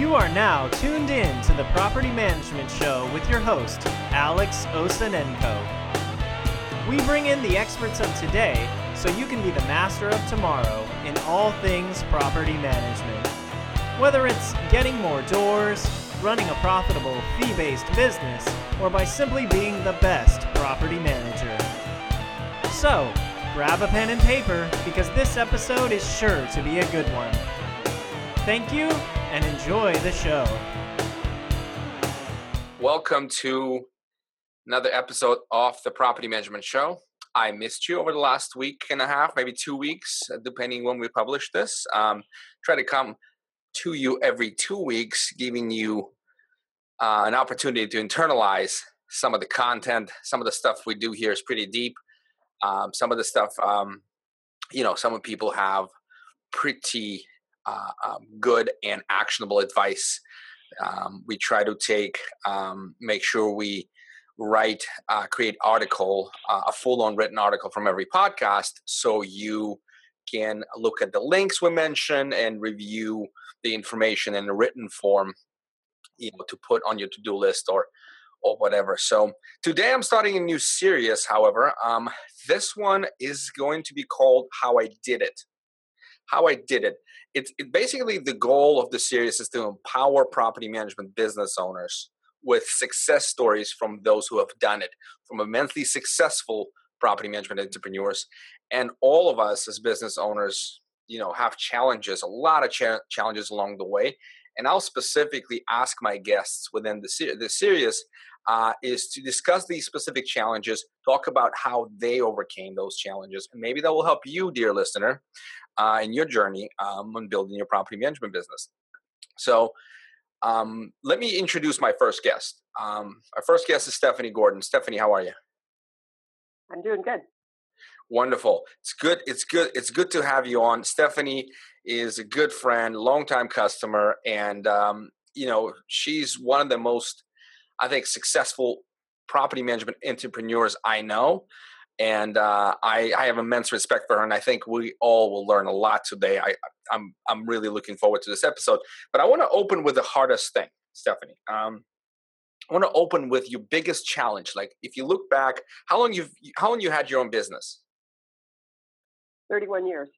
You are now tuned in to the Property Management Show with your host, Alex Osenenko. We bring in the experts of today so you can be the master of tomorrow in all things property management. Whether it's getting more doors, running a profitable fee based business, or by simply being the best property manager. So, grab a pen and paper because this episode is sure to be a good one. Thank you and enjoy the show. Welcome to another episode of the Property Management Show. I missed you over the last week and a half, maybe two weeks, depending when we publish this. Um, try to come to you every two weeks, giving you uh, an opportunity to internalize some of the content. Some of the stuff we do here is pretty deep. Um, some of the stuff, um, you know, some of people have pretty uh, um, good and actionable advice. Um, we try to take, um, make sure we write, uh, create article, uh, a full-on written article from every podcast, so you can look at the links we mention and review the information in written form, you know, to put on your to-do list or or whatever. So today I'm starting a new series. However, um, this one is going to be called "How I Did It." How I did it. It's it basically the goal of the series is to empower property management business owners with success stories from those who have done it, from immensely successful property management entrepreneurs, and all of us as business owners, you know, have challenges, a lot of cha- challenges along the way. And I'll specifically ask my guests within the, ser- the series uh, is to discuss these specific challenges, talk about how they overcame those challenges, and maybe that will help you, dear listener, uh, in your journey um, on building your property management business. So, um, let me introduce my first guest. Um, our first guest is Stephanie Gordon. Stephanie, how are you? I'm doing good. Wonderful. It's good. It's good. It's good to have you on. Stephanie is a good friend, longtime customer, and um, you know she's one of the most, I think, successful property management entrepreneurs I know and uh, I, I, have immense respect for her, and I think we all will learn a lot today. I, am I'm, I'm really looking forward to this episode. But I want to open with the hardest thing, Stephanie. Um, I want to open with your biggest challenge. Like, if you look back, how long you've how long you had your own business? Thirty-one years.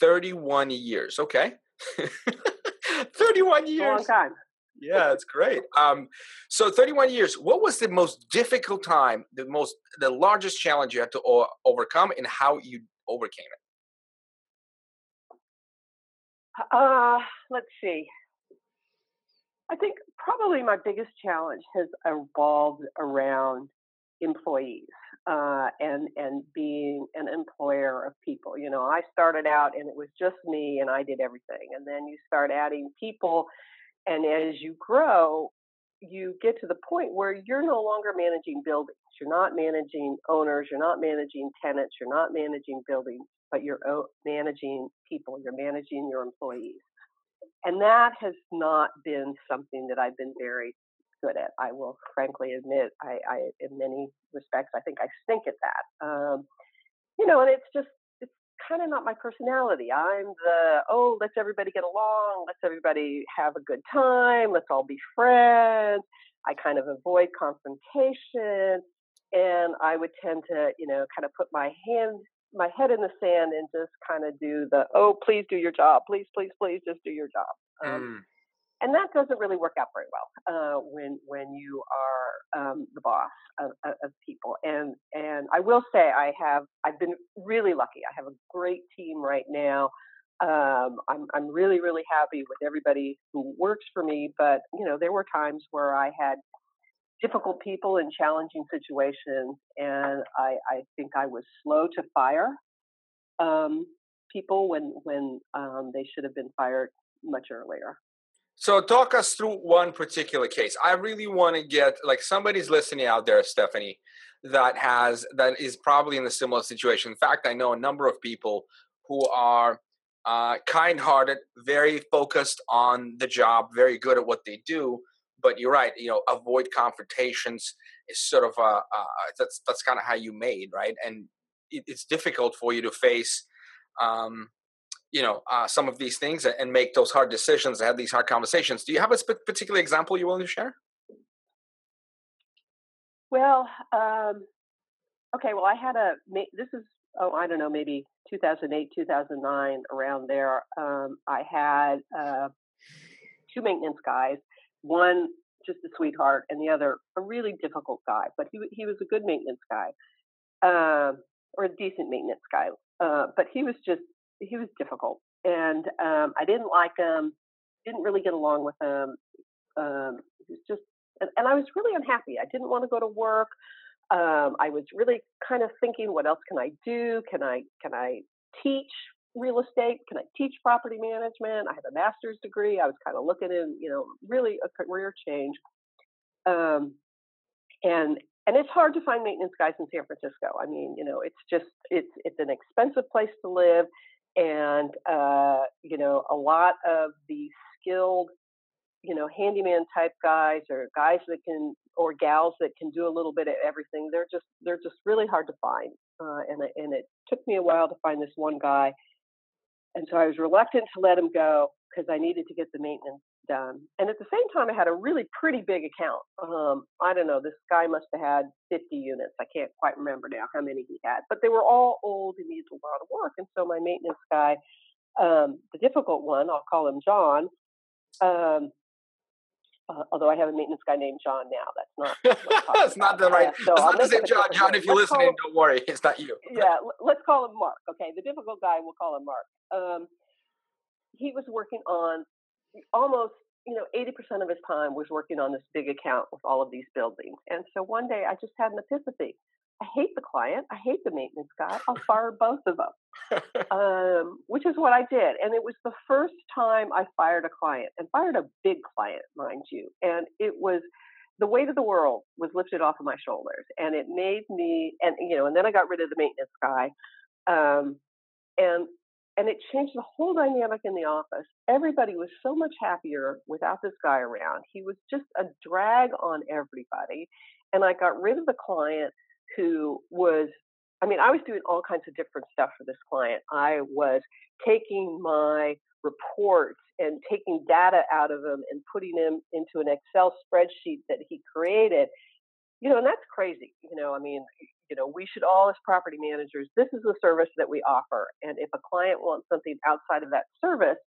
Thirty-one years. Okay. Thirty-one years. A long time yeah, it's great. Um, so 31 years. What was the most difficult time, the most, the largest challenge you had to o- overcome, and how you overcame it? Uh, let's see. I think probably my biggest challenge has evolved around employees uh, and and being an employer of people. You know, I started out and it was just me and I did everything, and then you start adding people and as you grow, you get to the point where you're no longer managing buildings. You're not managing owners. You're not managing tenants. You're not managing buildings, but you're managing people. You're managing your employees. And that has not been something that I've been very good at. I will frankly admit, I, I in many respects, I think I stink at that. Um, you know, and it's just kind of not my personality. I'm the, oh, let's everybody get along, let's everybody have a good time, let's all be friends. I kind of avoid confrontation. And I would tend to, you know, kind of put my hand, my head in the sand and just kind of do the, oh, please do your job. Please, please, please just do your job. Um, mm and that doesn't really work out very well uh, when when you are um, the boss of, of, people. And and I will say I have I've been really lucky. I have a great team right now. Um, I'm I'm really really happy with everybody who works for me. But you know there were times where I had difficult people in challenging situations, and I I think I was slow to fire um, people when when um, they should have been fired much earlier. So talk us through one particular case. I really want to get like somebody's listening out there, Stephanie, that has that is probably in a similar situation. In fact, I know a number of people who are uh, kind-hearted, very focused on the job, very good at what they do. But you're right. You know, avoid confrontations is sort of a, uh, that's that's kind of how you made right, and it, it's difficult for you to face um, you know uh, some of these things and make those hard decisions, have these hard conversations. Do you have a particular example you're willing to share? Well, um, okay. Well, I had a. This is oh, I don't know, maybe 2008, 2009, around there. Um, I had uh, two maintenance guys. One just a sweetheart, and the other a really difficult guy. But he he was a good maintenance guy, um, or a decent maintenance guy. Uh, but he was just he was difficult, and um, I didn't like him. Didn't really get along with him. Um, just, and, and I was really unhappy. I didn't want to go to work. Um, I was really kind of thinking, what else can I do? Can I can I teach real estate? Can I teach property management? I have a master's degree. I was kind of looking in, you know, really a career change. Um, and and it's hard to find maintenance guys in San Francisco. I mean, you know, it's just it's it's an expensive place to live, and uh, you know, a lot of the skilled, you know, handyman type guys or guys that can or gals that can do a little bit of everything. They're just they're just really hard to find, uh, and and it took me a while to find this one guy and so I was reluctant to let him go because I needed to get the maintenance done. And at the same time, I had a really pretty big account. Um, I don't know, this guy must have had 50 units. I can't quite remember now how many he had, but they were all old and needed a lot of work. And so my maintenance guy, um, the difficult one, I'll call him John. Um, uh, although I have a maintenance guy named John now, that's not. That's not the right. so not the same John. John, if you're listening, him, don't worry, it's not you. yeah, let's call him Mark. Okay, the difficult guy, we'll call him Mark. Um, he was working on almost, you know, 80% of his time was working on this big account with all of these buildings. And so one day I just had an epiphany. I hate the client. I hate the maintenance guy. I'll fire both of them, um, which is what I did. And it was the first time I fired a client and fired a big client, mind you. And it was the weight of the world was lifted off of my shoulders, and it made me. And you know, and then I got rid of the maintenance guy, um, and and it changed the whole dynamic in the office. Everybody was so much happier without this guy around. He was just a drag on everybody. And I got rid of the client who was, I mean, I was doing all kinds of different stuff for this client. I was taking my reports and taking data out of them and putting them into an Excel spreadsheet that he created. You know, and that's crazy. You know, I mean, you know, we should all, as property managers, this is the service that we offer. And if a client wants something outside of that service,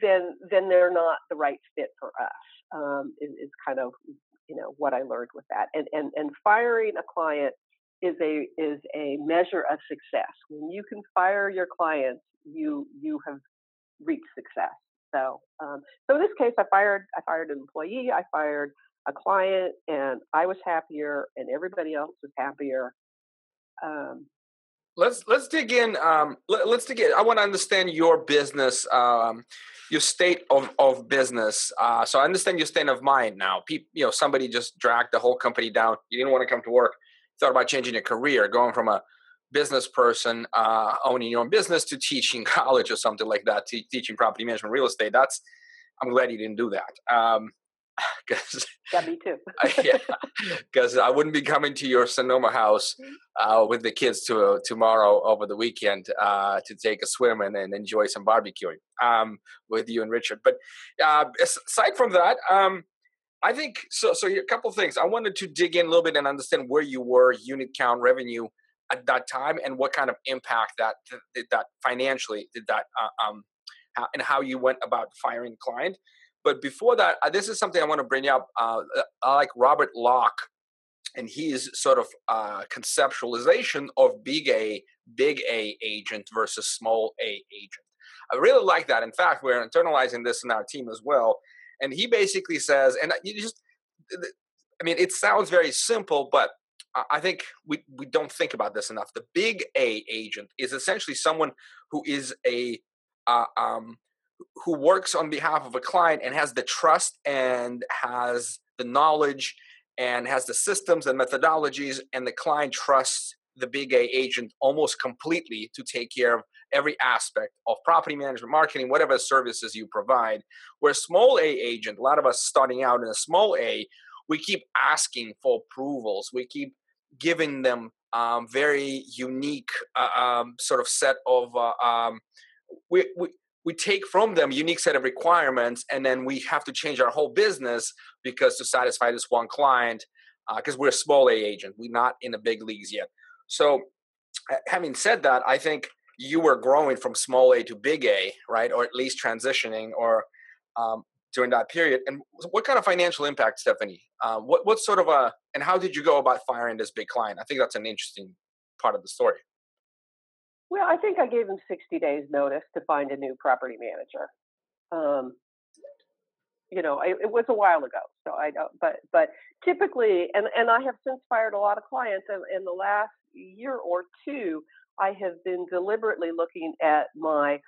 then then they're not the right fit for us. Um, is, is kind of you know what I learned with that. And and and firing a client is a is a measure of success. When you can fire your clients, you you have reached success. So um, so in this case, I fired I fired an employee. I fired a client and I was happier and everybody else was happier. Um, let's let's dig in. Um, let, us dig in. I want to understand your business, um, your state of, of business. Uh, so I understand your state of mind now. People, you know, somebody just dragged the whole company down. You didn't want to come to work. You thought about changing your career, going from a business person uh, owning your own business to teaching college or something like that, teaching property management, real estate. That's I'm glad you didn't do that. Um, because yeah, me too. because I wouldn't be coming to your Sonoma house mm-hmm. uh, with the kids to uh, tomorrow over the weekend uh, to take a swim and, and enjoy some barbecuing um, with you and Richard. But uh, aside from that, um, I think so. So a couple things. I wanted to dig in a little bit and understand where you were, unit count, revenue at that time, and what kind of impact that did that financially did that, uh, um, and how you went about firing client. But before that, uh, this is something I want to bring up. Uh, uh, I like Robert Locke and his sort of uh, conceptualization of big A, big A agent versus small A agent. I really like that. In fact, we're internalizing this in our team as well. And he basically says, and you just, I mean, it sounds very simple, but I think we, we don't think about this enough. The big A agent is essentially someone who is a uh, um, who works on behalf of a client and has the trust and has the knowledge and has the systems and methodologies and the client trusts the big A agent almost completely to take care of every aspect of property management, marketing, whatever services you provide. Where small A agent, a lot of us starting out in a small A, we keep asking for approvals. We keep giving them um, very unique uh, um, sort of set of uh, um, we, we we take from them unique set of requirements and then we have to change our whole business because to satisfy this one client because uh, we're a small a agent we're not in the big leagues yet. So having said that i think you were growing from small a to big a right? Or at least transitioning or um, during that period. And what kind of financial impact stephanie uh, what, what sort of a and how did you go about firing this big client? I think that's an interesting part of the story well, I think I gave him 60 days notice to find a new property manager. Um, you know, it, it, was a while ago, so I don't. But but typically, and and I have since fired a lot of clients. And in the last year or two, I have been deliberately looking at my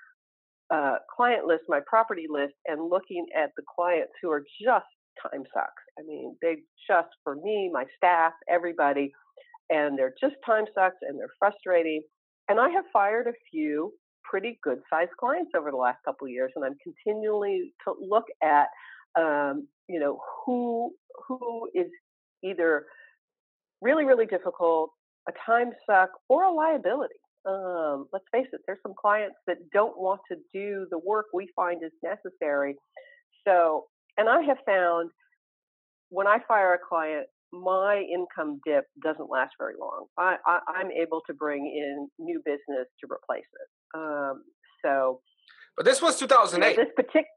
uh, client list, my property list, and looking at the clients who are just time sucks. I mean, they just for me, my staff, everybody, and they're just time sucks and they're frustrating and I have fired a few pretty good sized clients over the last couple of years, and I'm continually to look at, um, you know, who who is either really really difficult, a time suck, or a liability. Um, let's face it, there's some clients that don't want to do the work we find is necessary. So, and I have found when I fire a client, my income dip doesn't last very long. I, I'm able to bring in new business to replace it. Um, so, but this was 2008. You know, this particular.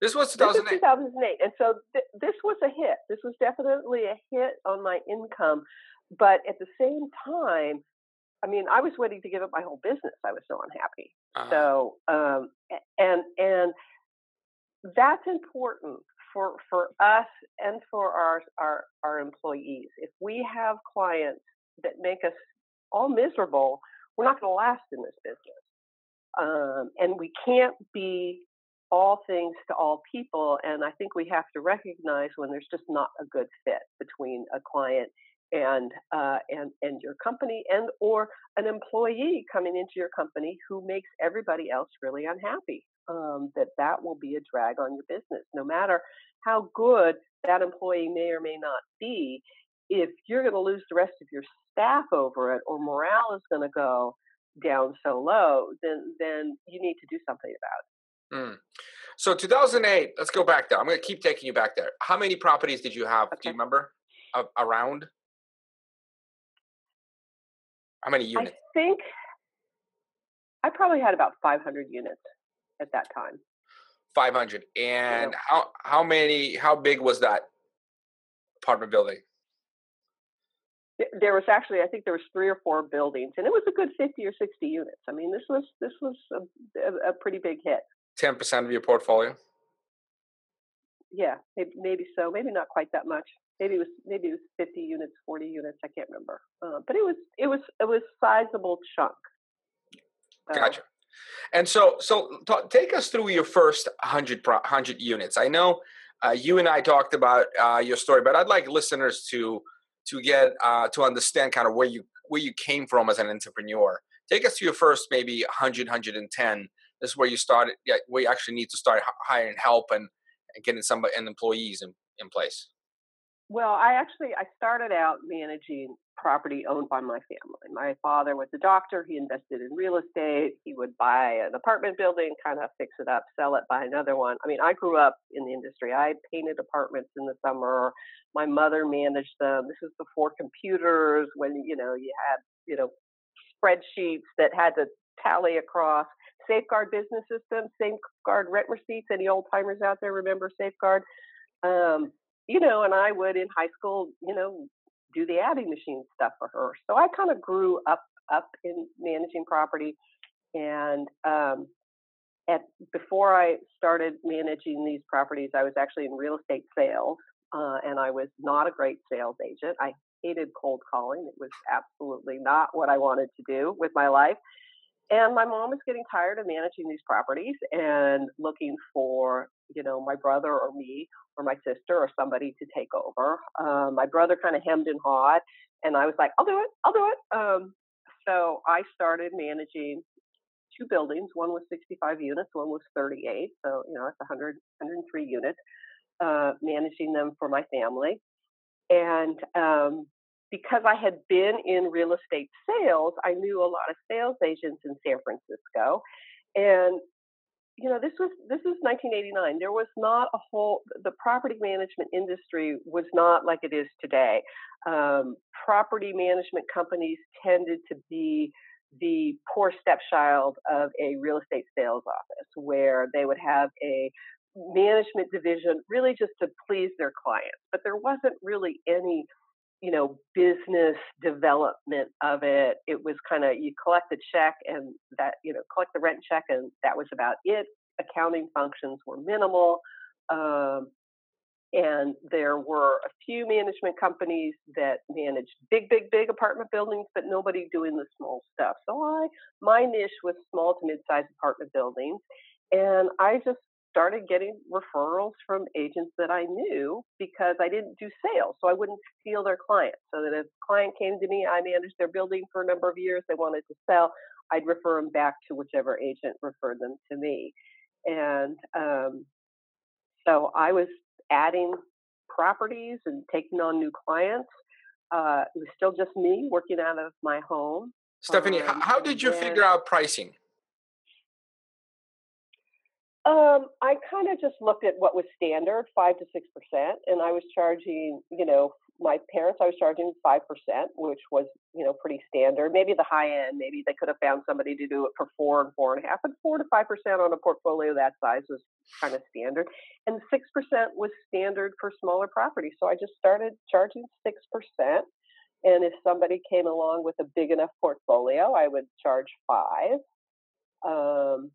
This was 2008. This 2008, and so th- this was a hit. This was definitely a hit on my income, but at the same time, I mean, I was waiting to give up my whole business. I was so unhappy. Uh-huh. So, um, and and that's important for for us and for our our our employees. If we have clients that make us all miserable, we're not going to last in this business. Um, and we can't be all things to all people. And I think we have to recognize when there's just not a good fit between a client and uh, and and your company and or an employee coming into your company who makes everybody else really unhappy um, that that will be a drag on your business no matter how good that employee may or may not be if you're going to lose the rest of your staff over it or morale is going to go down so low then then you need to do something about it mm. so 2008 let's go back there i'm going to keep taking you back there how many properties did you have okay. do you remember uh, around how many units? I think I probably had about 500 units at that time. 500. And yeah. how how many how big was that apartment building? There was actually I think there was three or four buildings and it was a good 50 or 60 units. I mean, this was this was a, a pretty big hit. 10% of your portfolio? Yeah, maybe, maybe so. Maybe not quite that much maybe it was maybe it was 50 units 40 units i can't remember uh, but it was it was it was sizable chunk so. gotcha and so so t- take us through your first 100 pro- 100 units. I know uh, you and i talked about uh, your story but i'd like listeners to to get uh, to understand kind of where you where you came from as an entrepreneur. Take us to your first maybe 100 110 this is where you started yeah, where you actually need to start hiring help and, and getting some and employees in, in place. Well, I actually I started out managing property owned by my family. My father was a doctor. He invested in real estate. He would buy an apartment building, kind of fix it up, sell it, buy another one. I mean, I grew up in the industry. I painted apartments in the summer. My mother managed them. This was before computers, when you know you had you know spreadsheets that had to tally across. Safeguard business system, Safeguard rent receipts. Any old timers out there remember Safeguard? Um, you know, and I would in high school, you know, do the adding machine stuff for her. So I kind of grew up up in managing property, and um, at before I started managing these properties, I was actually in real estate sales, uh, and I was not a great sales agent. I hated cold calling; it was absolutely not what I wanted to do with my life. And my mom was getting tired of managing these properties and looking for, you know, my brother or me or my sister or somebody to take over. Um, my brother kind of hemmed and hawed, and I was like, I'll do it, I'll do it. Um, so I started managing two buildings. One was 65 units, one was 38. So, you know, it's 100, 103 units, uh, managing them for my family. And um, because I had been in real estate sales, I knew a lot of sales agents in San Francisco. and you know, this was this is 1989. There was not a whole the property management industry was not like it is today. Um, property management companies tended to be the poor stepchild of a real estate sales office, where they would have a management division really just to please their clients, but there wasn't really any you know business development of it it was kind of you collect the check and that you know collect the rent check and that was about it. Accounting functions were minimal um, and there were a few management companies that managed big big big apartment buildings but nobody doing the small stuff. So i my niche was small to mid-sized apartment buildings and i just started getting referrals from agents that I knew because I didn't do sales. So I wouldn't steal their clients. So that if a client came to me, I managed their building for a number of years, they wanted to sell, I'd refer them back to whichever agent referred them to me. And um, so I was adding properties and taking on new clients. Uh, it was still just me working out of my home. Stephanie, um, how did you figure out pricing? Um, I kind of just looked at what was standard, five to six percent, and I was charging, you know, my parents, I was charging five percent, which was, you know, pretty standard. Maybe the high end, maybe they could have found somebody to do it for four and four and a half, but four to five percent on a portfolio that size was kind of standard, and six percent was standard for smaller properties. So I just started charging six percent, and if somebody came along with a big enough portfolio, I would charge five. Um,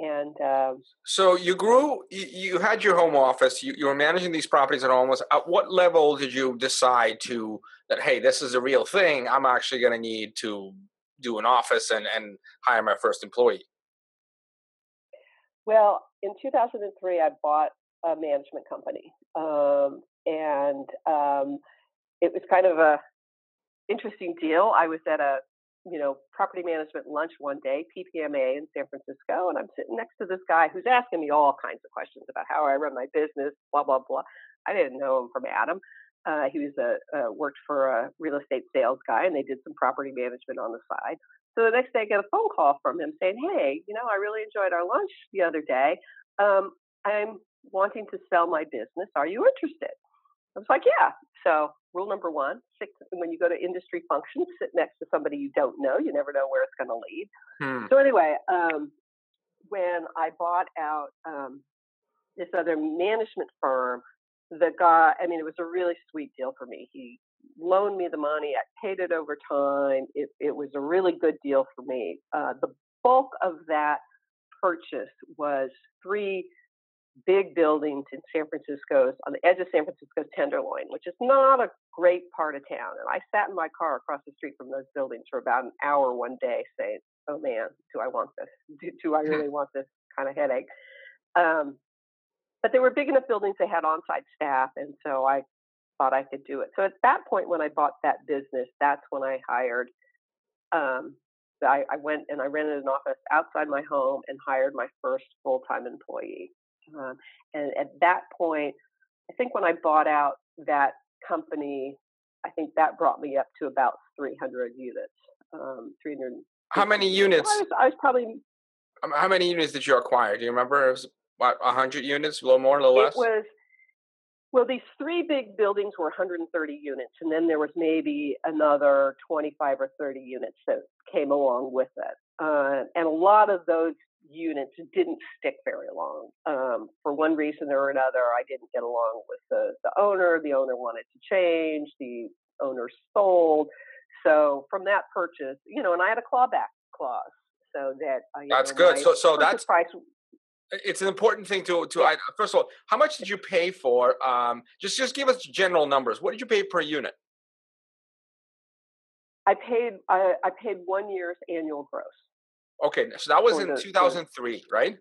and um, so you grew you, you, had your home office you, you were managing these properties at almost. At what level did you decide to that hey this is a real thing i'm actually going to need to do an office and, and hire my first employee? Well in 2003 i bought a management company um, and um, it was kind of a interesting deal. I was at a you know, property management lunch one day, PPMA in San Francisco, and I'm sitting next to this guy who's asking me all kinds of questions about how I run my business, blah blah blah. I didn't know him from Adam. Uh, he was a uh, worked for a real estate sales guy, and they did some property management on the side. So the next day, I get a phone call from him saying, "Hey, you know, I really enjoyed our lunch the other day. Um, I'm wanting to sell my business. Are you interested?" I was like, "Yeah." So rule number one, six, when you go to industry functions, sit next to somebody you don't know. You never know where it's going to lead. Hmm. So anyway, um, when I bought out um, this other management firm, the guy, I mean, it was a really sweet deal for me. He loaned me the money. I paid it over time. It, it was a really good deal for me. Uh, the bulk of that purchase was three big buildings in San Francisco's on the edge of San Francisco's Tenderloin, which is not a great part of town. And I sat in my car across the street from those buildings for about an hour one day, saying, "Oh man, do I want this? Do, do I really want this kind of headache?" Um, but they were big enough buildings; they had on-site staff, and so I thought I could do it. So at that point, when I bought that business, that's when I hired. Um, I, I went and I rented an office outside my home and hired my first full-time employee. Um, and at that point, I think when I bought out that company, I think that brought me up to about 300 units. Um, 300. How many units? I was, I was, probably. Um, how many units did you acquire? Do you remember? It was what, 100 units, a little more, a little less? It was. Well, these three big buildings were 130 units, and then there was maybe another 25 or 30 units that came along with it. Uh, and a lot of those units didn't stick very long. Um, for one reason or another, I didn't get along with the, the owner. The owner wanted to change. The owner sold. So from that purchase, you know, and I had a clawback clause so that uh, that's know, good. So so that's price. It's an important thing to to. I, first of all, how much did you pay for? Um, just just give us general numbers. What did you pay per unit? I paid I, I paid one year's annual gross. Okay, so that was in 2003, right?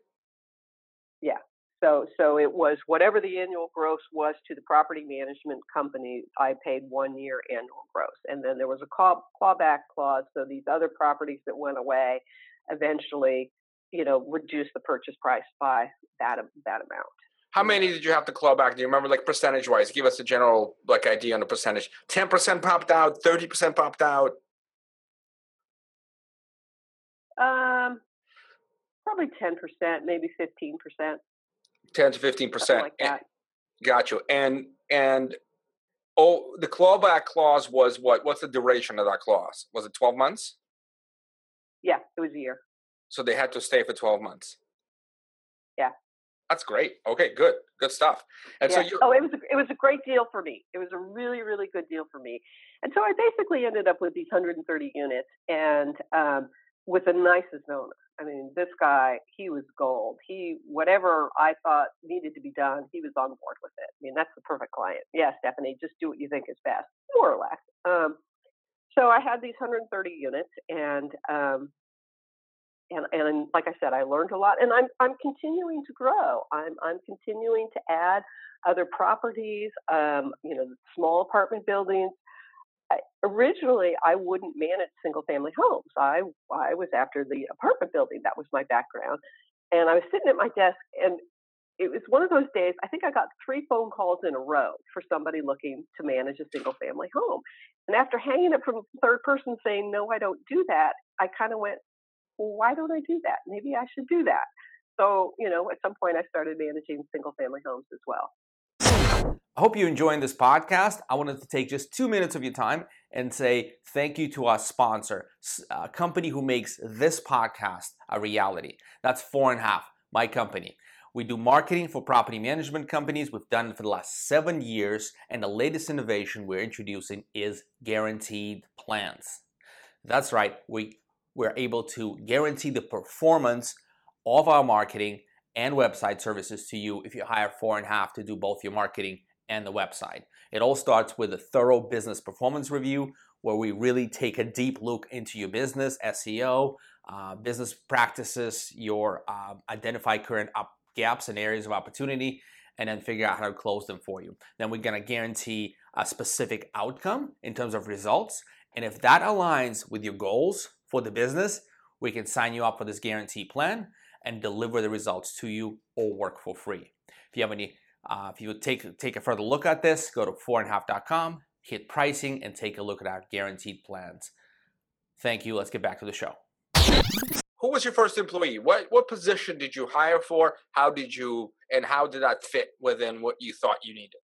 Yeah. So so it was whatever the annual gross was to the property management company. I paid one year annual gross, and then there was a claw, clawback clause. So these other properties that went away, eventually, you know, reduced the purchase price by that that amount. How many did you have to claw back? Do you remember, like percentage wise? Give us a general like idea on the percentage. Ten percent popped out. Thirty percent popped out. Um, probably 10%, maybe 15%. 10 to 15%. Like that. Got you. And, and, oh, the clawback clause was what? What's the duration of that clause? Was it 12 months? Yeah, it was a year. So they had to stay for 12 months. Yeah. That's great. Okay, good, good stuff. And yeah. so you. Oh, it was a, it was a great deal for me. It was a really really good deal for me. And so I basically ended up with these 130 units and um, with the nicest owner. I mean, this guy, he was gold. He whatever I thought needed to be done, he was on board with it. I mean, that's the perfect client. Yeah, Stephanie, just do what you think is best, more or less. Um, so I had these 130 units, and um, and and like I said, I learned a lot, and I'm I'm continuing to grow. I'm I'm continuing to add other properties, um, you know, small apartment buildings. Originally, I wouldn't manage single family homes. I I was after the apartment building. That was my background, and I was sitting at my desk, and it was one of those days. I think I got three phone calls in a row for somebody looking to manage a single family home. And after hanging it from third person saying, no, I don't do that, I kind of went, well, why don't I do that? Maybe I should do that. So, you know, at some point I started managing single family homes as well. I hope you're enjoying this podcast. I wanted to take just two minutes of your time and say thank you to our sponsor, a company who makes this podcast a reality. That's Four and a Half, my company. We do marketing for property management companies. We've done it for the last seven years, and the latest innovation we're introducing is guaranteed plans. That's right, we we're able to guarantee the performance of our marketing and website services to you if you hire four and a half to do both your marketing and the website. It all starts with a thorough business performance review where we really take a deep look into your business, SEO, uh, business practices, your uh, identify current up gaps and areas of opportunity, and then figure out how to close them for you. Then we're gonna guarantee a specific outcome in terms of results. And if that aligns with your goals, for the business, we can sign you up for this guarantee plan and deliver the results to you or work for free. If you have any, uh, if you would take take a further look at this, go to fourandhalf.com, hit pricing, and take a look at our guaranteed plans. Thank you. Let's get back to the show. Who was your first employee? What what position did you hire for? How did you and how did that fit within what you thought you needed?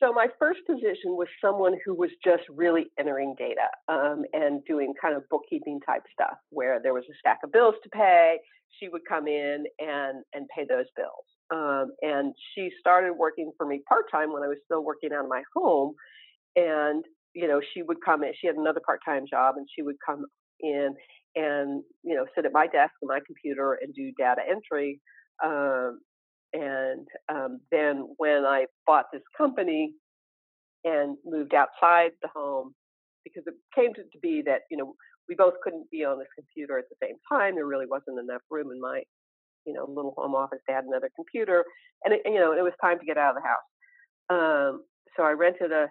So my first position was someone who was just really entering data um, and doing kind of bookkeeping type stuff, where there was a stack of bills to pay. She would come in and and pay those bills. Um, and she started working for me part time when I was still working out of my home. And you know, she would come in. She had another part time job, and she would come in and you know sit at my desk on my computer and do data entry um, and um, then when I bought this company and moved outside the home, because it came to, to be that, you know, we both couldn't be on this computer at the same time. There really wasn't enough room in my, you know, little home office to add another computer. And, it, you know, it was time to get out of the house. Um, so I rented a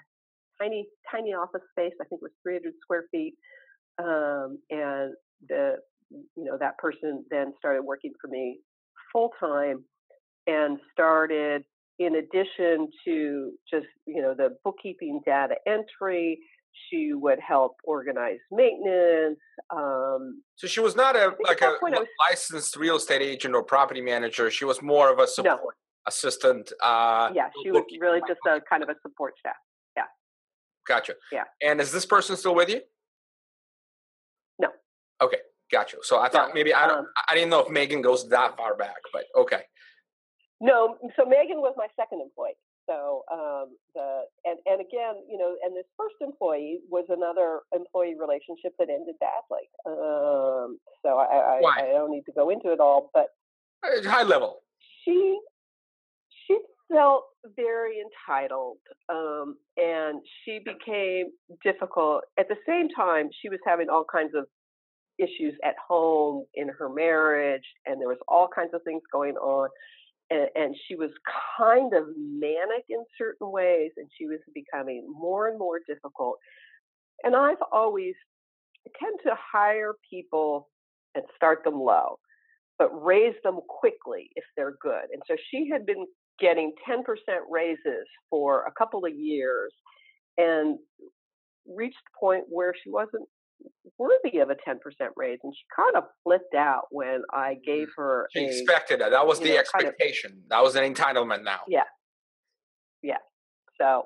tiny, tiny office space. I think it was 300 square feet. Um, and the, you know, that person then started working for me full time and started in addition to just you know the bookkeeping data entry she would help organize maintenance um, so she was not a like a was, licensed real estate agent or property manager. She was more of a support no. assistant uh, yeah she was really just a kind of a support staff. Yeah. Gotcha. Yeah. And is this person still with you? No. Okay. Gotcha. So i thought no, maybe i don't um, i didn't know if megan goes that far back but okay no, so Megan was my second employee. So um, the and and again, you know, and this first employee was another employee relationship that ended badly. Um, so I, I, I don't need to go into it all, but high level. She she felt very entitled, um, and she became difficult. At the same time, she was having all kinds of issues at home in her marriage, and there was all kinds of things going on and, and she was kind of manic in certain ways, and she was becoming more and more difficult. And I've always tend to hire people and start them low, but raise them quickly if they're good. And so she had been getting 10% raises for a couple of years and reached the point where she wasn't worthy of a 10% raise. And she kind of flipped out when I mm, gave her. She a, expected that. That was the know, expectation. Kind of, that was an entitlement now. Yeah. Yeah. So,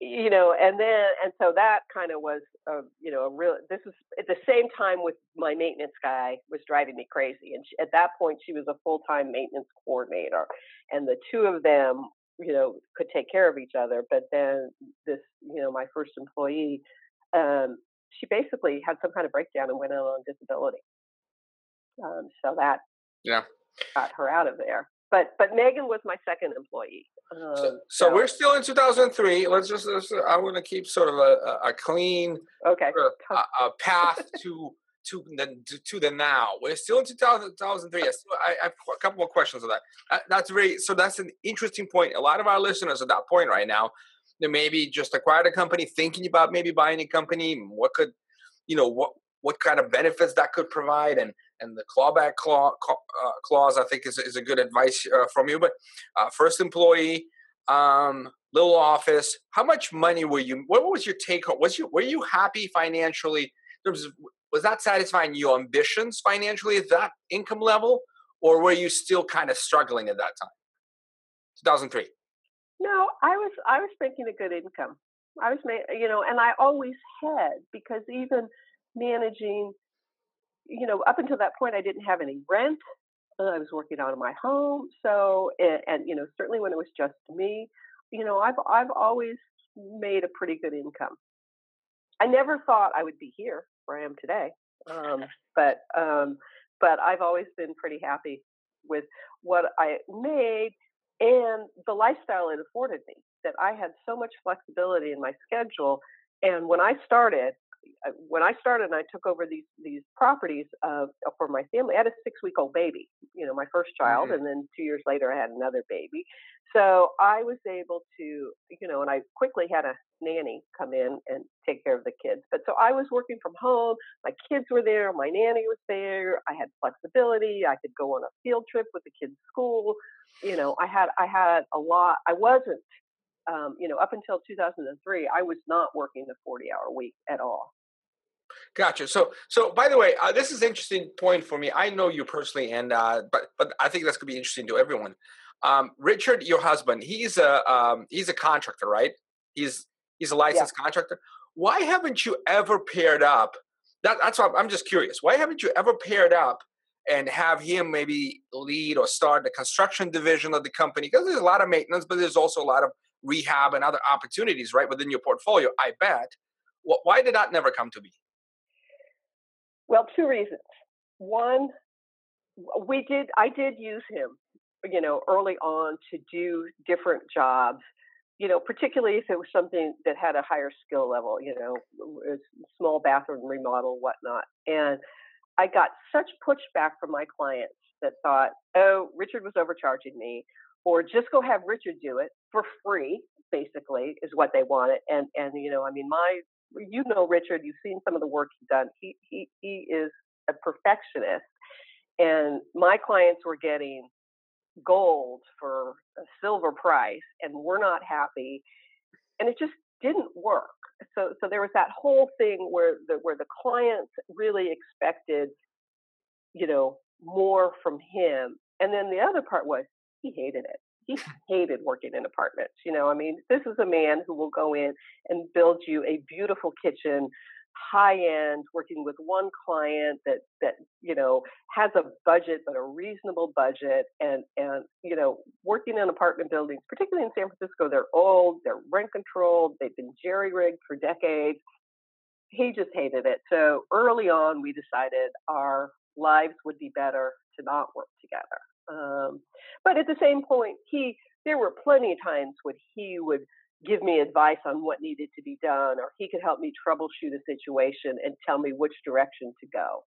you know, and then, and so that kind of was, a, you know, a real, this was at the same time with my maintenance guy was driving me crazy. And she, at that point, she was a full time maintenance coordinator. And the two of them, you know, could take care of each other. But then this, you know, my first employee, um, she basically had some kind of breakdown and went out on disability. Um, so that yeah got her out of there. But but Megan was my second employee. Um, so, so, we're still in 2003. Let's just, let's, I want to keep sort of a, a clean okay a, a path to to the to the now. We're still in 2003. I, I have a couple more questions on that. Uh, that's very so. That's an interesting point. A lot of our listeners at that point right now maybe just acquired a company, thinking about maybe buying a company. What could, you know, what what kind of benefits that could provide, and and the clawback clause, uh, clause I think is is a good advice uh, from you. But uh, first employee, um, little office. How much money were you? What was your take home? Was you were you happy financially? Was was that satisfying your ambitions financially at that income level, or were you still kind of struggling at that time? 2003. No, I was I was making a good income. I was making, you know, and I always had because even managing, you know, up until that point, I didn't have any rent. Uh, I was working out of my home, so and, and you know, certainly when it was just me, you know, I've I've always made a pretty good income. I never thought I would be here where I am today, um, but um, but I've always been pretty happy with what I made and the lifestyle it afforded me that I had so much flexibility in my schedule. And when I started, when I started and I took over these these properties uh, for my family, I had a six week old baby, you know, my first child, mm-hmm. and then two years later I had another baby. So I was able to, you know, and I quickly had a nanny come in and take care of the kids. But so I was working from home. My kids were there. My nanny was there. I had flexibility. I could go on a field trip with the kids' school. You know, I had I had a lot. I wasn't um, you know, up until 2003, I was not working the 40 hour week at all. Gotcha. So, so by the way, uh, this is an interesting point for me. I know you personally, and uh, but but I think that's gonna be interesting to everyone. Um, Richard, your husband, he's a um, he's a contractor, right? He's he's a licensed yeah. contractor. Why haven't you ever paired up? That, that's why I'm just curious. Why haven't you ever paired up and have him maybe lead or start the construction division of the company? Because there's a lot of maintenance, but there's also a lot of rehab and other opportunities right within your portfolio i bet why did that never come to be well two reasons one we did i did use him you know early on to do different jobs you know particularly if it was something that had a higher skill level you know small bathroom remodel whatnot and i got such pushback from my clients that thought oh richard was overcharging me or just go have Richard do it for free, basically, is what they wanted. And and you know, I mean, my you know Richard, you've seen some of the work he's done. He he he is a perfectionist, and my clients were getting gold for a silver price, and we're not happy, and it just didn't work. So so there was that whole thing where the where the clients really expected, you know, more from him, and then the other part was he hated it. He hated working in apartments. You know, I mean, this is a man who will go in and build you a beautiful kitchen, high end, working with one client that that you know has a budget but a reasonable budget, and and you know working in apartment buildings, particularly in San Francisco, they're old, they're rent controlled, they've been jerry rigged for decades. He just hated it. So early on, we decided our lives would be better to not work together. Um, but at the same point, he there were plenty of times when he would give me advice on what needed to be done, or he could help me troubleshoot a situation and tell me which direction to go.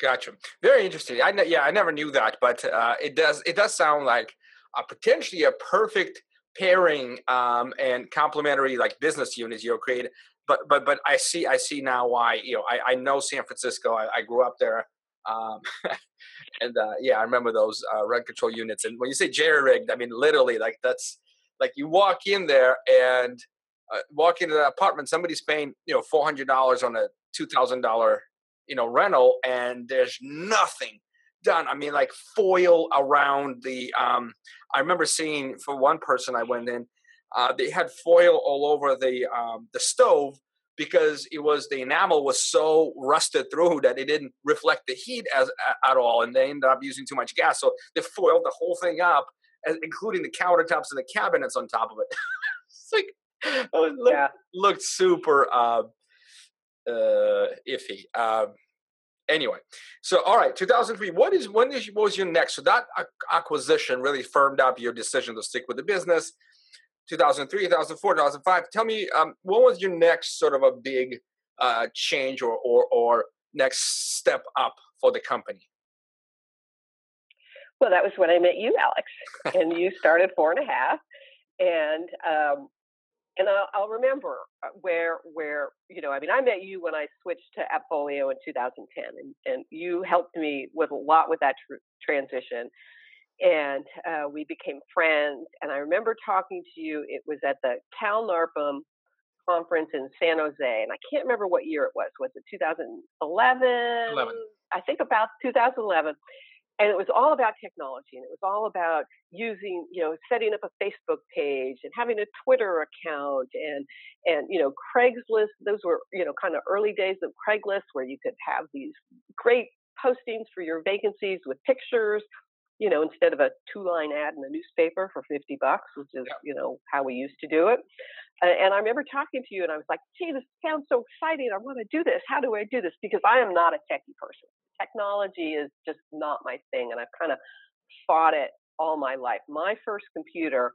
Gotcha. Very interesting. I yeah, I never knew that, but uh, it does it does sound like a potentially a perfect pairing um, and complementary like business units you'll create. But but but I see I see now why you know I, I know San Francisco. I, I grew up there. Um, and uh, yeah, I remember those uh, rent control units. And when you say jerry rigged, I mean literally like that's like you walk in there and uh, walk into the apartment, somebody's paying you know four hundred dollars on a two thousand dollar you know rental, and there's nothing done. I mean, like foil around the. Um, I remember seeing for one person I went in, uh, they had foil all over the um, the stove because it was the enamel was so rusted through that it didn't reflect the heat as at all, and they ended up using too much gas. So they foiled the whole thing up, including the countertops and the cabinets on top of it. it's like oh, it looked, yeah. looked super uh, uh, iffy. Uh, anyway, so all right, 2003. What is when is what was your next? So that acquisition really firmed up your decision to stick with the business. 2003, 2004, 2005. Tell me, um, what was your next sort of a big uh, change or, or or next step up for the company? Well, that was when I met you, Alex, and you started four and a half, and um, and I'll, I'll, remember uh, where where you know I mean I met you when I switched to Appfolio in 2010, and, and you helped me with a lot with that tr- transition, and uh, we became friends. And I remember talking to you. It was at the Cal NARPM conference in San Jose, and I can't remember what year it was. Was it 2011? 11. I think about 2011 and it was all about technology and it was all about using you know setting up a facebook page and having a twitter account and and you know craigslist those were you know kind of early days of craigslist where you could have these great postings for your vacancies with pictures you know instead of a two line ad in a newspaper for 50 bucks which is you know how we used to do it. And i remember talking to you and i was like gee this sounds so exciting. I want to do this. How do i do this? Because i am not a techie person. Technology is just not my thing, and I've kind of fought it all my life. My first computer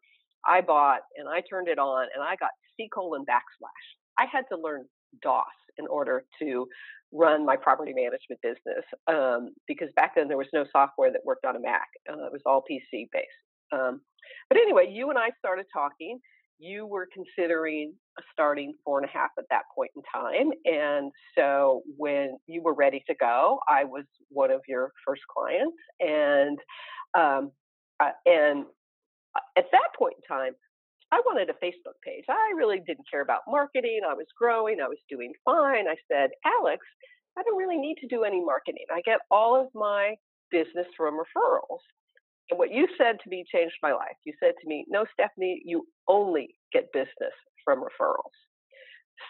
I bought and I turned it on and I got C colon backslash. I had to learn DOS in order to run my property management business um, because back then there was no software that worked on a Mac. Uh, it was all PC based. Um, but anyway, you and I started talking you were considering starting four and a half at that point in time. And so when you were ready to go, I was one of your first clients. And, um, uh, and uh, at that point in time, I wanted a Facebook page. I really didn't care about marketing. I was growing. I was doing fine. I said, Alex, I don't really need to do any marketing. I get all of my business from referrals. And what you said to me changed my life. You said to me, No, Stephanie, you only get business from referrals.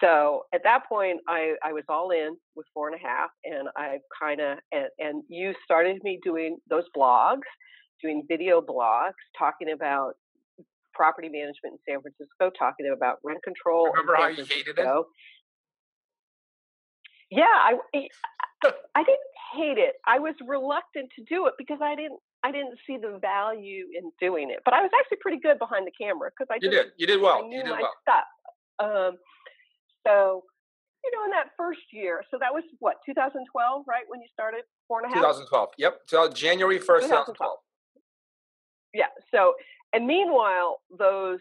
So at that point, I, I was all in with four and a half, and I kind of, and, and you started me doing those blogs, doing video blogs, talking about property management in San Francisco, talking about rent control. Remember how you hated it? Yeah, I, I didn't hate it. I was reluctant to do it because I didn't I didn't see the value in doing it. But I was actually pretty good behind the camera because I you did you did well. I knew you did my well. stuff. Um, so you know, in that first year, so that was what 2012, right? When you started four and a half. 2012. Yep. So January 1st, 2012. 2012. Yeah. So and meanwhile, those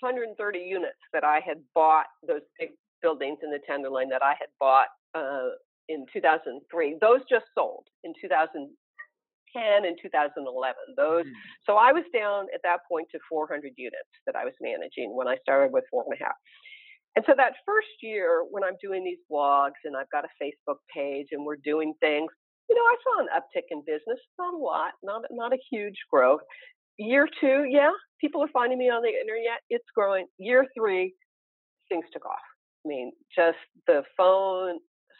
130 units that I had bought, those big buildings in the Tenderloin that I had bought uh, in 2003, those just sold in 2010 and 2011. Those, mm. so I was down at that point to 400 units that I was managing when I started with four and a half. And so that first year, when I'm doing these blogs and I've got a Facebook page and we're doing things, you know, I saw an uptick in business, not a lot, not not a huge growth. Year two, yeah, people are finding me on the internet. It's growing. Year three, things took off. I mean, just the phone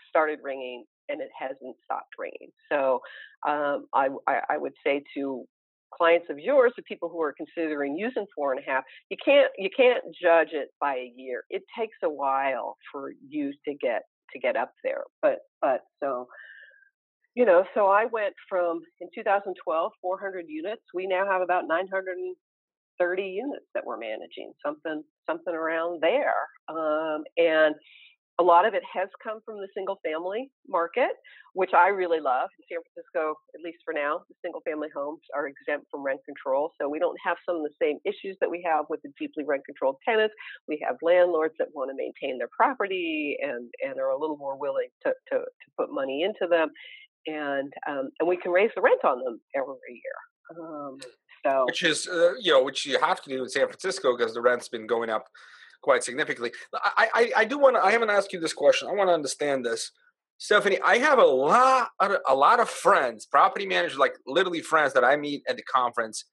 started ringing and it hasn't stopped ringing. So um, I, I, I, would say to clients of yours, the people who are considering using four and a half, you can't you can't judge it by a year. It takes a while for you to get to get up there. But but so you know, so I went from in 2012 400 units. We now have about 930 units that we're managing, something something around there, um, and a lot of it has come from the single family market, which I really love. In San Francisco, at least for now, the single family homes are exempt from rent control. So we don't have some of the same issues that we have with the deeply rent controlled tenants. We have landlords that want to maintain their property and, and are a little more willing to, to, to put money into them. And, um, and we can raise the rent on them every year. Um, so, which is, uh, you know, which you have to do in San Francisco because the rent's been going up quite significantly. I, I, I do want. I haven't asked you this question. I want to understand this, Stephanie. I have a lot, a lot of friends, property managers, like literally friends that I meet at the conference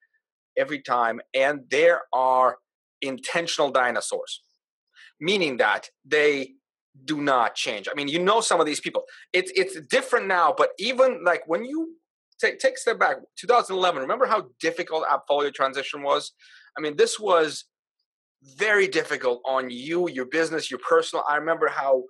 every time, and there are intentional dinosaurs, meaning that they do not change. I mean, you know some of these people. It's it's different now, but even like when you take take step back, 2011. Remember how difficult AppFolio transition was? I mean, this was very difficult on you, your business, your personal. I remember how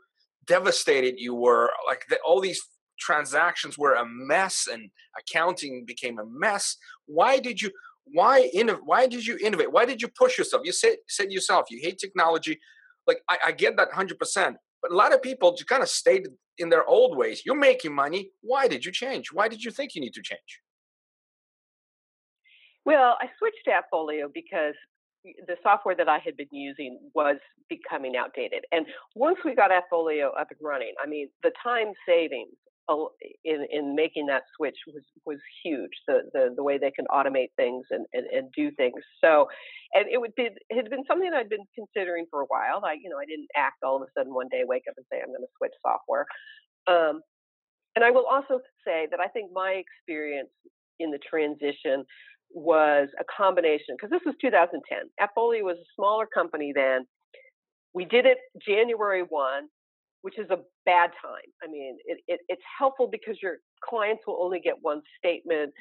devastated you were. Like the, all these transactions were a mess, and accounting became a mess. Why did you? Why in? Why did you innovate? Why did you push yourself? You said said yourself you hate technology. Like I, I get that hundred percent, but a lot of people just kind of stayed in their old ways. You're making money. Why did you change? Why did you think you need to change? Well, I switched to AppFolio because the software that I had been using was becoming outdated. And once we got AppFolio up and running, I mean, the time savings in in making that switch was was huge. The the the way they can automate things and and, and do things. So, and it would be it had been something I'd been considering for a while. I you know I didn't act all of a sudden one day wake up and say I'm going to switch software. Um, and I will also say that I think my experience in the transition was a combination because this was 2010. AppFolio was a smaller company then. We did it January 1 which is a bad time. I mean, it, it, it's helpful because your clients will only get one statement,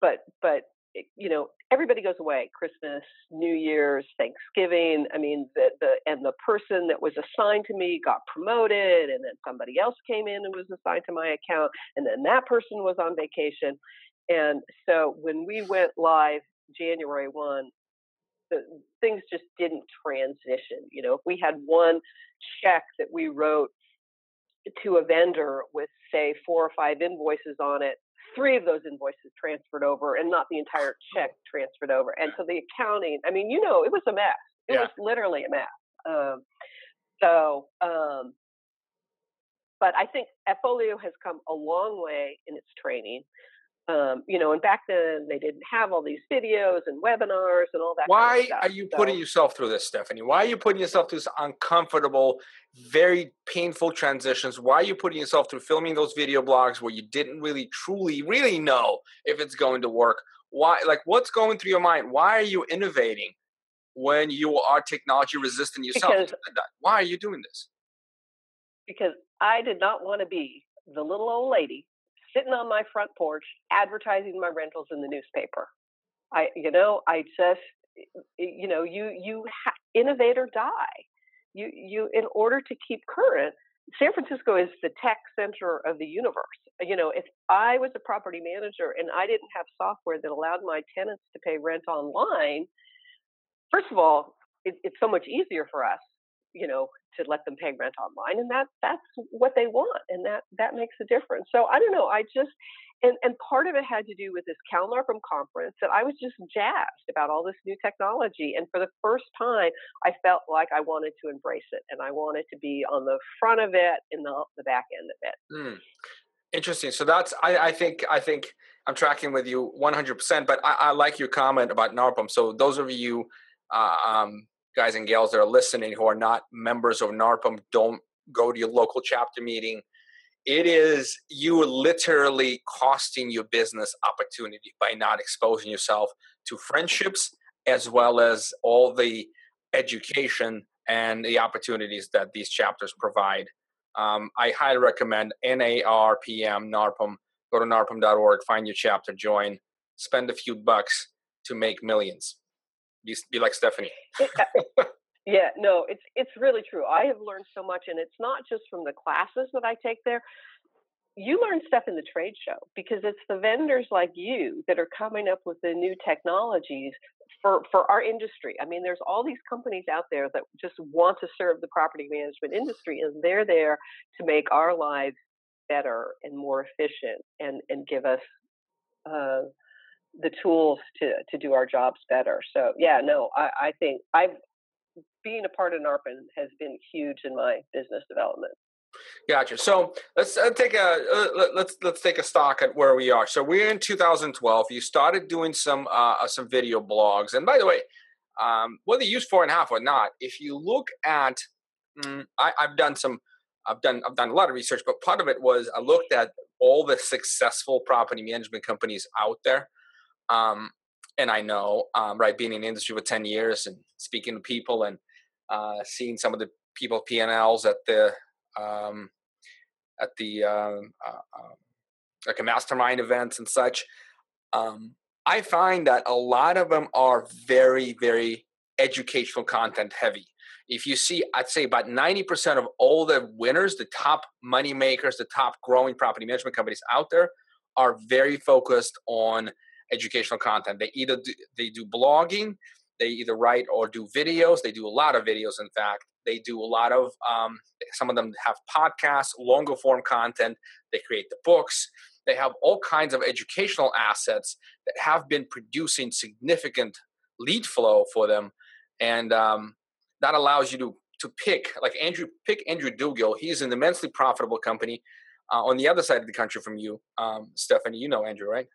but but it, you know everybody goes away Christmas, New Year's, Thanksgiving. I mean, the the and the person that was assigned to me got promoted, and then somebody else came in and was assigned to my account, and then that person was on vacation, and so when we went live January one, the, things just didn't transition. You know, if we had one check that we wrote to a vendor with, say, four or five invoices on it, three of those invoices transferred over and not the entire check transferred over. And so the accounting, I mean, you know, it was a mess. It yeah. was literally a mess. Um, so, um, but I think AppFolio has come a long way in its training. Um, you know, and back then they didn't have all these videos and webinars and all that. Why kind of are you so, putting yourself through this, Stephanie? Why are you putting yourself through this uncomfortable, very painful transitions? Why are you putting yourself through filming those video blogs where you didn't really, truly, really know if it's going to work? Why, like, what's going through your mind? Why are you innovating when you are technology resistant yourself? Because, Why are you doing this? Because I did not want to be the little old lady sitting on my front porch advertising my rentals in the newspaper. I, you know, I just, you know, you you ha- innovate or die. You you in order to keep current. San Francisco is the tech center of the universe. You know, if I was a property manager and I didn't have software that allowed my tenants to pay rent online, first of all, it, it's so much easier for us you know to let them pay rent online and that that's what they want and that that makes a difference so i don't know i just and and part of it had to do with this CalNARPM conference that I was just jazzed about all this new technology and for the first time I felt like I wanted to embrace it and I wanted to be on the front of it and the the back end of it. Mm. Interesting. So that's I, I think I think I'm tracking with you 100%. But I, I like your comment about NARPM. So those of you uh, um, guys and gals that are listening who are not members of NARPM, don't go to your local chapter meeting. It is you literally costing your business opportunity by not exposing yourself to friendships as well as all the education and the opportunities that these chapters provide. Um, I highly recommend NARPM, NARPM. Go to narpm.org, find your chapter, join, spend a few bucks to make millions be, be like Stephanie. yeah, no, it's it's really true. I have learned so much, and it's not just from the classes that I take there. You learn stuff in the trade show because it's the vendors like you that are coming up with the new technologies for, for our industry. I mean, there's all these companies out there that just want to serve the property management industry, and they're there to make our lives better and more efficient and, and give us uh, the tools to to do our jobs better. So yeah, no, I, I think I've being a part of NARPM has been huge in my business development. Gotcha. So let's uh, take a uh, let's let's take a stock at where we are. So we're in 2012. You started doing some uh, some video blogs, and by the way, um, whether you use four and a half or not, if you look at, mm, I, I've done some, I've done, I've done a lot of research, but part of it was I looked at all the successful property management companies out there. Um, and I know, um, right, being in the industry for 10 years and speaking to people and uh, seeing some of the people P&Ls at the, um, at the, um, uh, um, like a mastermind events and such. Um, I find that a lot of them are very, very educational content heavy. If you see, I'd say about 90% of all the winners, the top money makers, the top growing property management companies out there are very focused on educational content. They either do, they do blogging, they either write or do videos. They do a lot of videos, in fact. They do a lot of, um, some of them have podcasts, longer form content. They create the books. They have all kinds of educational assets that have been producing significant lead flow for them. And um, that allows you to, to pick, like Andrew, pick Andrew Duggill. He's an immensely profitable company uh, on the other side of the country from you. Um, Stephanie, you know Andrew, right?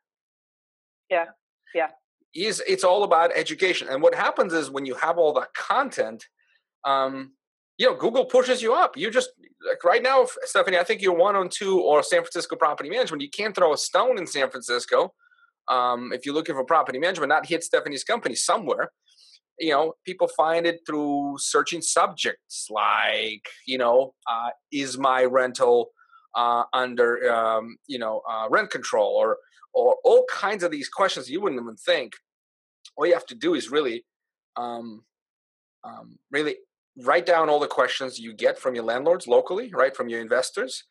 Yeah, yeah. He's, it's all about education. And what happens is when you have all that content, um, you know, Google pushes you up. You just like right now, Stephanie. I think you're one on two or San Francisco property management. You can't throw a stone in San Francisco. Um, if you're looking for property management, not hit Stephanie's company somewhere. You know, people find it through searching subjects like, you know, uh, is my rental uh, under, um, you know, uh, rent control or or all kinds of these questions you wouldn't even think. All you have to do is really, um, um, really write down all the questions you get from your landlords locally, right, from your investors,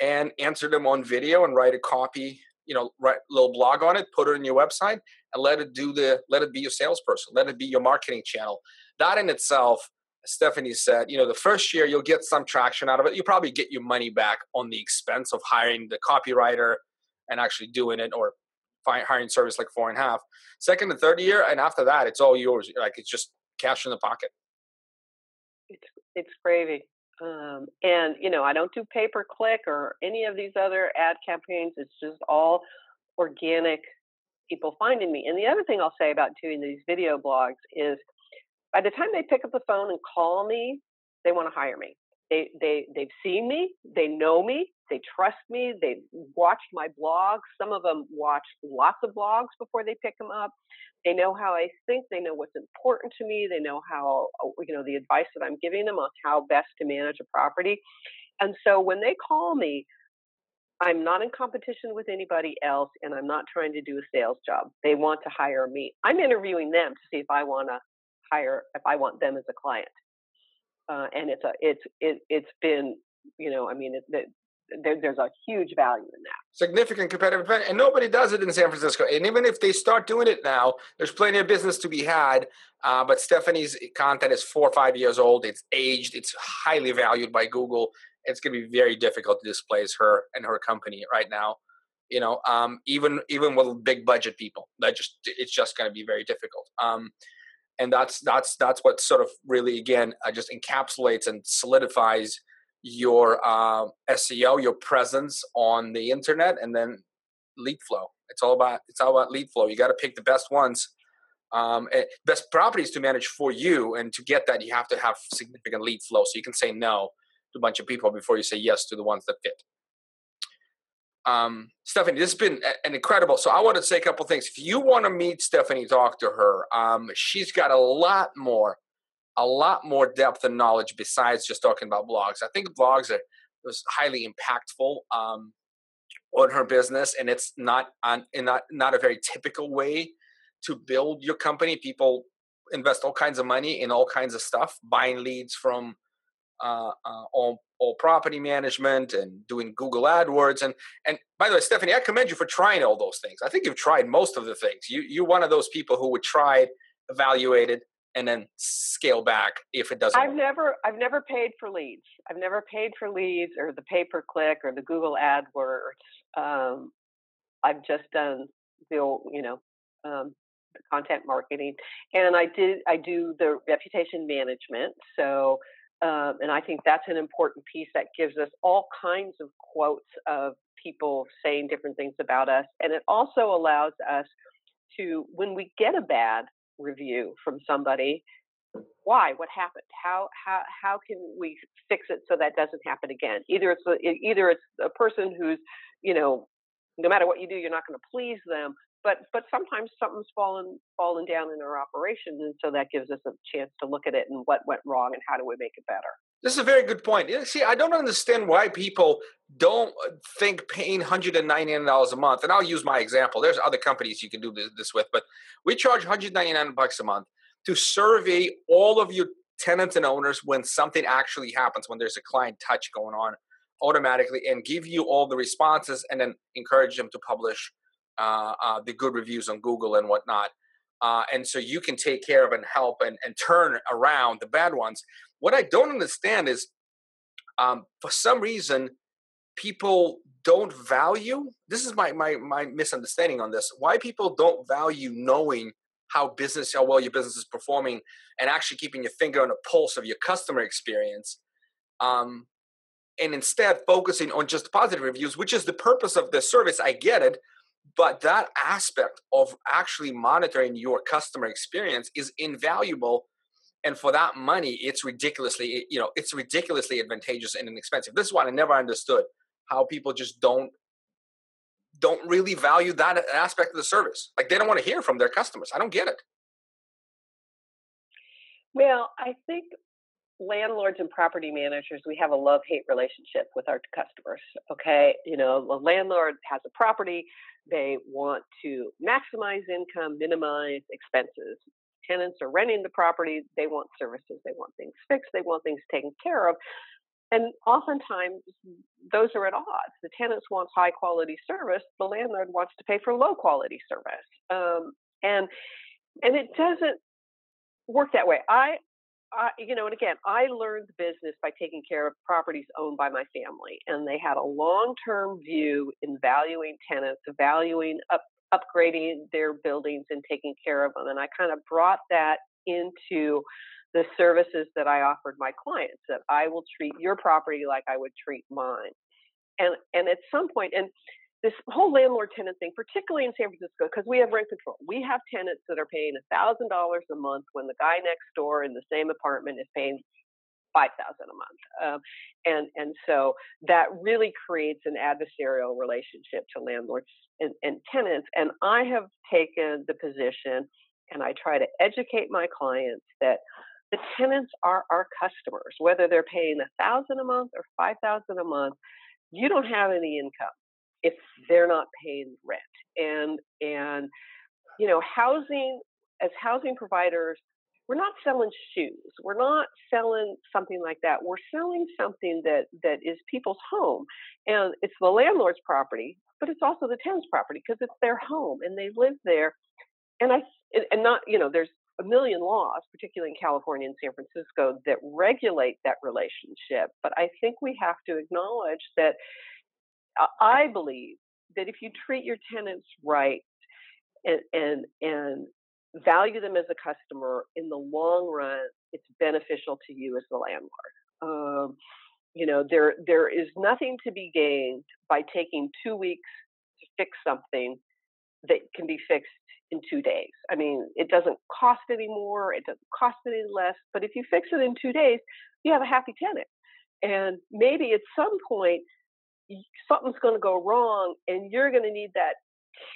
and answer them on video and write a copy, you know, write a little blog on it, put it on your website, and let it do the let it be your salesperson, let it be your marketing channel. That in itself, Stephanie said, you know, the first year you'll get some traction out of it. You probably get your money back on the expense of hiring the copywriter and actually doing it or hiring service like four and a half. Second and third year, and after that, it's all yours. Like it's just cash in the pocket it's it's gravy. Um, and you know, I don't do pay per click or any of these other ad campaigns. It's just all organic people finding me. And the other thing I'll say about doing these video blogs is, by the time they pick up the phone and call me, they want to hire me. They they they've seen me, they know me, they trust me, they've watched my blogs. Some of them watch lots of blogs before they pick them up. They know how I think, they know what's important to me, they know how uh, you know the advice that I'm giving them on how best to manage a property. And so when they call me, I'm not in competition with anybody else and I'm not trying to do a sales job. They want to hire me. I'm interviewing them to see if I want to hire if I want them as a client uh, and it's a it's it, it's been you know I mean it, it, there, there's a huge value in that. Significant competitive advantage, and nobody does it in San Francisco. And even if they start doing it now, there's plenty of business to be had. Uh, but Stephanie's content is four or five years old. It's aged. It's highly valued by Google. It's going to be very difficult to displace her and her company right now. You know, um, even even with big budget people, that just it's just going to be very difficult. Um, and that's that's that's what sort of really again uh, just encapsulates and solidifies your uh, SEO, your presence on the internet, and then lead flow. It's all about it's all about lead flow. You got to pick the best ones, um, best properties to manage for you, and to get that, you have to have significant lead flow. So you can say no to a bunch of people before you say yes to the ones that fit um, Stephanie, this has been an incredible. So I want to say a couple things. If you want to meet Stephanie, talk to her. Um, she's got a lot more, a lot more depth and knowledge besides just talking about blogs. I think blogs are was highly impactful um, on her business, and it's not on in not not a very typical way to build your company. People invest all kinds of money in all kinds of stuff, buying leads from uh, uh, all all property management and doing Google AdWords. And and by the way, Stephanie, I commend you for trying all those things. I think you've tried most of the things. You you're one of those people who would try it, evaluate it, and then scale back if it doesn't. I've work. never I've never paid for leads. I've never paid for leads or the pay per click or the Google AdWords. Um, I've just done the old, you know um, the content marketing, and I did I do the reputation management. So um, and I think that's an important piece that gives us all kinds of quotes of people saying different things about us. And it also allows us to, when we get a bad review from somebody, why? What happened? How how how can we fix it so that doesn't happen again? Either it's a, either it's a person who's you know no matter what you do, you're not going to please them. But but sometimes something's fallen fallen down in our operation, and so that gives us a chance to look at it and what went wrong and how do we make it better. This is a very good point. See, I don't understand why people don't uh, think paying $199 a month, and I'll use my example. There's other companies you can do this, with, but we charge 199 bucks a month to survey all of your tenants and owners when something actually happens, when there's a client touch going on automatically, and give you all the responses and then encourage them to publish uh, uh, the good reviews on Google and whatnot. Uh, and so you can take care of and help and, and turn around the bad ones. What I don't understand is um, for some reason, people don't value this is my, my my misunderstanding on this why people don't value knowing how business how well your business is performing and actually keeping your finger on the pulse of your customer experience um, and instead focusing on just positive reviews which is the purpose of the service i get it but that aspect of actually monitoring your customer experience is invaluable and for that money it's ridiculously you know it's ridiculously advantageous and inexpensive this is what i never understood how people just don't don't really value that aspect of the service. Like they don't want to hear from their customers. I don't get it. Well, I think landlords and property managers, we have a love hate relationship with our customers. Okay. You know, the landlord has a property, they want to maximize income, minimize expenses. Tenants are renting the property, they want services, they want things fixed, they want things taken care of. And oftentimes, those are at odds. The tenants want high quality service. The landlord wants to pay for low quality service, um, and and it doesn't work that way. I, I, you know, and again, I learned the business by taking care of properties owned by my family, and they had a long term view in valuing tenants, valuing up upgrading their buildings and taking care of them. And I kind of brought that into the services that I offered my clients that I will treat your property like I would treat mine. And and at some point and this whole landlord tenant thing, particularly in San Francisco, because we have rent control. We have tenants that are paying thousand dollars a month when the guy next door in the same apartment is paying five thousand a month, um, and and so that really creates an adversarial relationship to landlords and, and tenants. And I have taken the position, and I try to educate my clients that the tenants are our customers, whether they're paying a thousand a month or five thousand a month. You don't have any income if they're not paying rent. And and you know, housing as housing providers, we're not selling shoes. We're not selling something like that. We're selling something that that is people's home, and it's the landlord's property, but it's also the tenant's property because it's their home and they live there. And I and not you know, there's a million laws, particularly in California and San Francisco, that regulate that relationship. But I think we have to acknowledge that I believe that if you treat your tenants right and and and value them as a customer in the long run, it's beneficial to you as the landlord. Um, you know, there there is nothing to be gained by taking two weeks to fix something that can be fixed in two days. I mean, it doesn't cost any more, it doesn't cost any less, but if you fix it in two days, you have a happy tenant. And maybe at some point, something's going to go wrong, and you're going to need that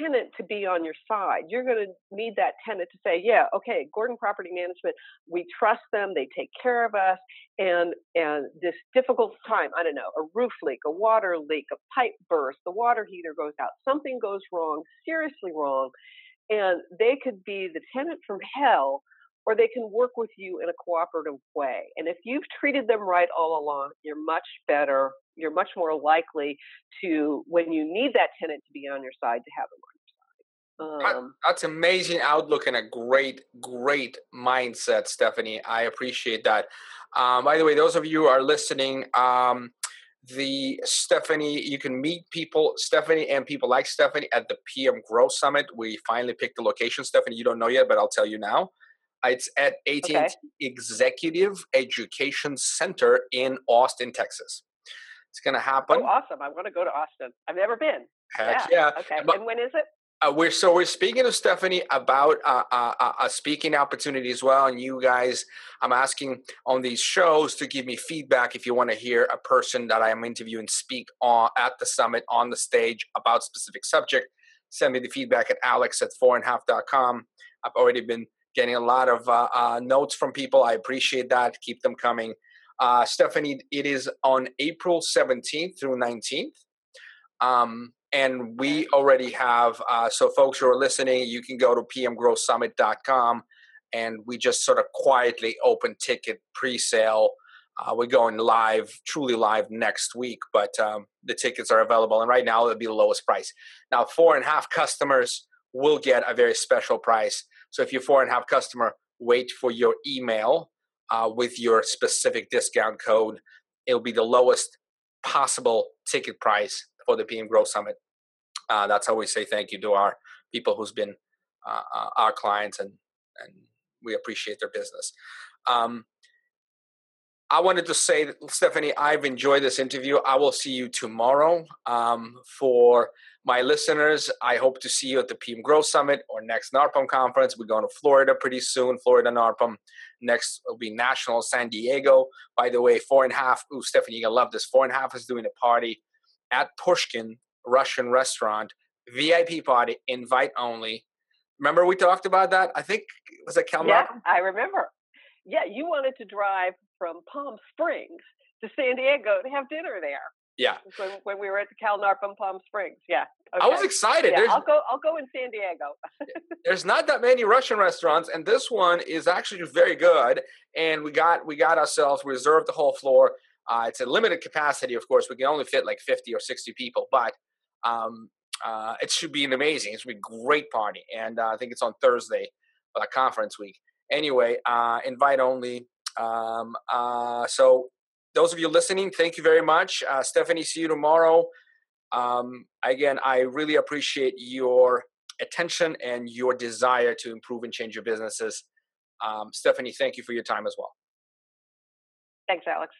tenant to be on your side. You're going to need that tenant to say, "Yeah, okay, Gordon Property Management, we trust them. They take care of us." And and this difficult time, I don't know, a roof leak, a water leak, a pipe burst, the water heater goes out, something goes wrong, seriously wrong, and they could be the tenant from hell or they can work with you in a cooperative way. And if you've treated them right all along, you're much better, you're much more likely to, when you need that tenant to be on your side, to have them on your side. Um, That's amazing outlook and a great, great mindset, Stephanie. I appreciate that. Um, by the way, those of you who are listening, um, the Stephanie, you can meet people, Stephanie and people like Stephanie at the PM Grow Summit. We finally picked the location, Stephanie. You don't know yet, but I'll tell you now. It's at AT&T okay. Executive Education Center in Austin, Texas. It's going to happen. Oh, awesome! I want to go to Austin. I've never been. Heck yeah! yeah. Okay. But, and when is it? Uh, we're so we're speaking to Stephanie about uh, uh, uh, a speaking opportunity as well, and you guys, I'm asking on these shows to give me feedback if you want to hear a person that I am interviewing speak on at the summit on the stage about specific subject. Send me the feedback at alex at fourandhalf.com. I've already been getting a lot of uh, uh, notes from people. I appreciate that. Keep them coming. Stephanie, it is on April 17th through 19th. Um, and we already have uh, so folks who are listening you can go to pmgrowsummit.com and we just sort of quietly open ticket pre-sale uh, we're going live truly live next week but um, the tickets are available and right now it'll be the lowest price now four and a half customers will get a very special price so if you're four and a half customer wait for your email uh, with your specific discount code it'll be the lowest possible ticket price for the PM Growth Summit. Uh, that's how we say thank you to our people who's been uh, uh, our clients and and we appreciate their business. Um, I wanted to say, Stephanie, I've enjoyed this interview. I will see you tomorrow. Um, for my listeners, I hope to see you at the PM Grow Summit or next NARPM conference. We're going to Florida pretty soon, Florida NARPM. Next will be National San Diego. By the way, four and a half. Ooh, Stephanie, you're gonna love this. Four and a half is doing a party at Pushkin Russian restaurant, VIP party, invite only. Remember we talked about that? I think was it Cal Yeah, I remember. Yeah, you wanted to drive from Palm Springs to San Diego to have dinner there. Yeah. When, when we were at the Cal NARPM Palm Springs. Yeah. Okay. I was excited. Yeah, I'll go. I'll go in San Diego. there's not that many Russian restaurants, and this one is actually very good. And we got we got ourselves reserved the whole floor. Uh, it's a limited capacity, of course. We can only fit like 50 or 60 people, but um, uh, it should be an amazing. It should be a great party, and uh, I think it's on Thursday, uh, conference week. Anyway, uh, invite only. Um, uh, so, those of you listening, thank you very much, uh, Stephanie. See you tomorrow. Um, again, I really appreciate your attention and your desire to improve and change your businesses. Um, Stephanie, thank you for your time as well. Thanks, Alex.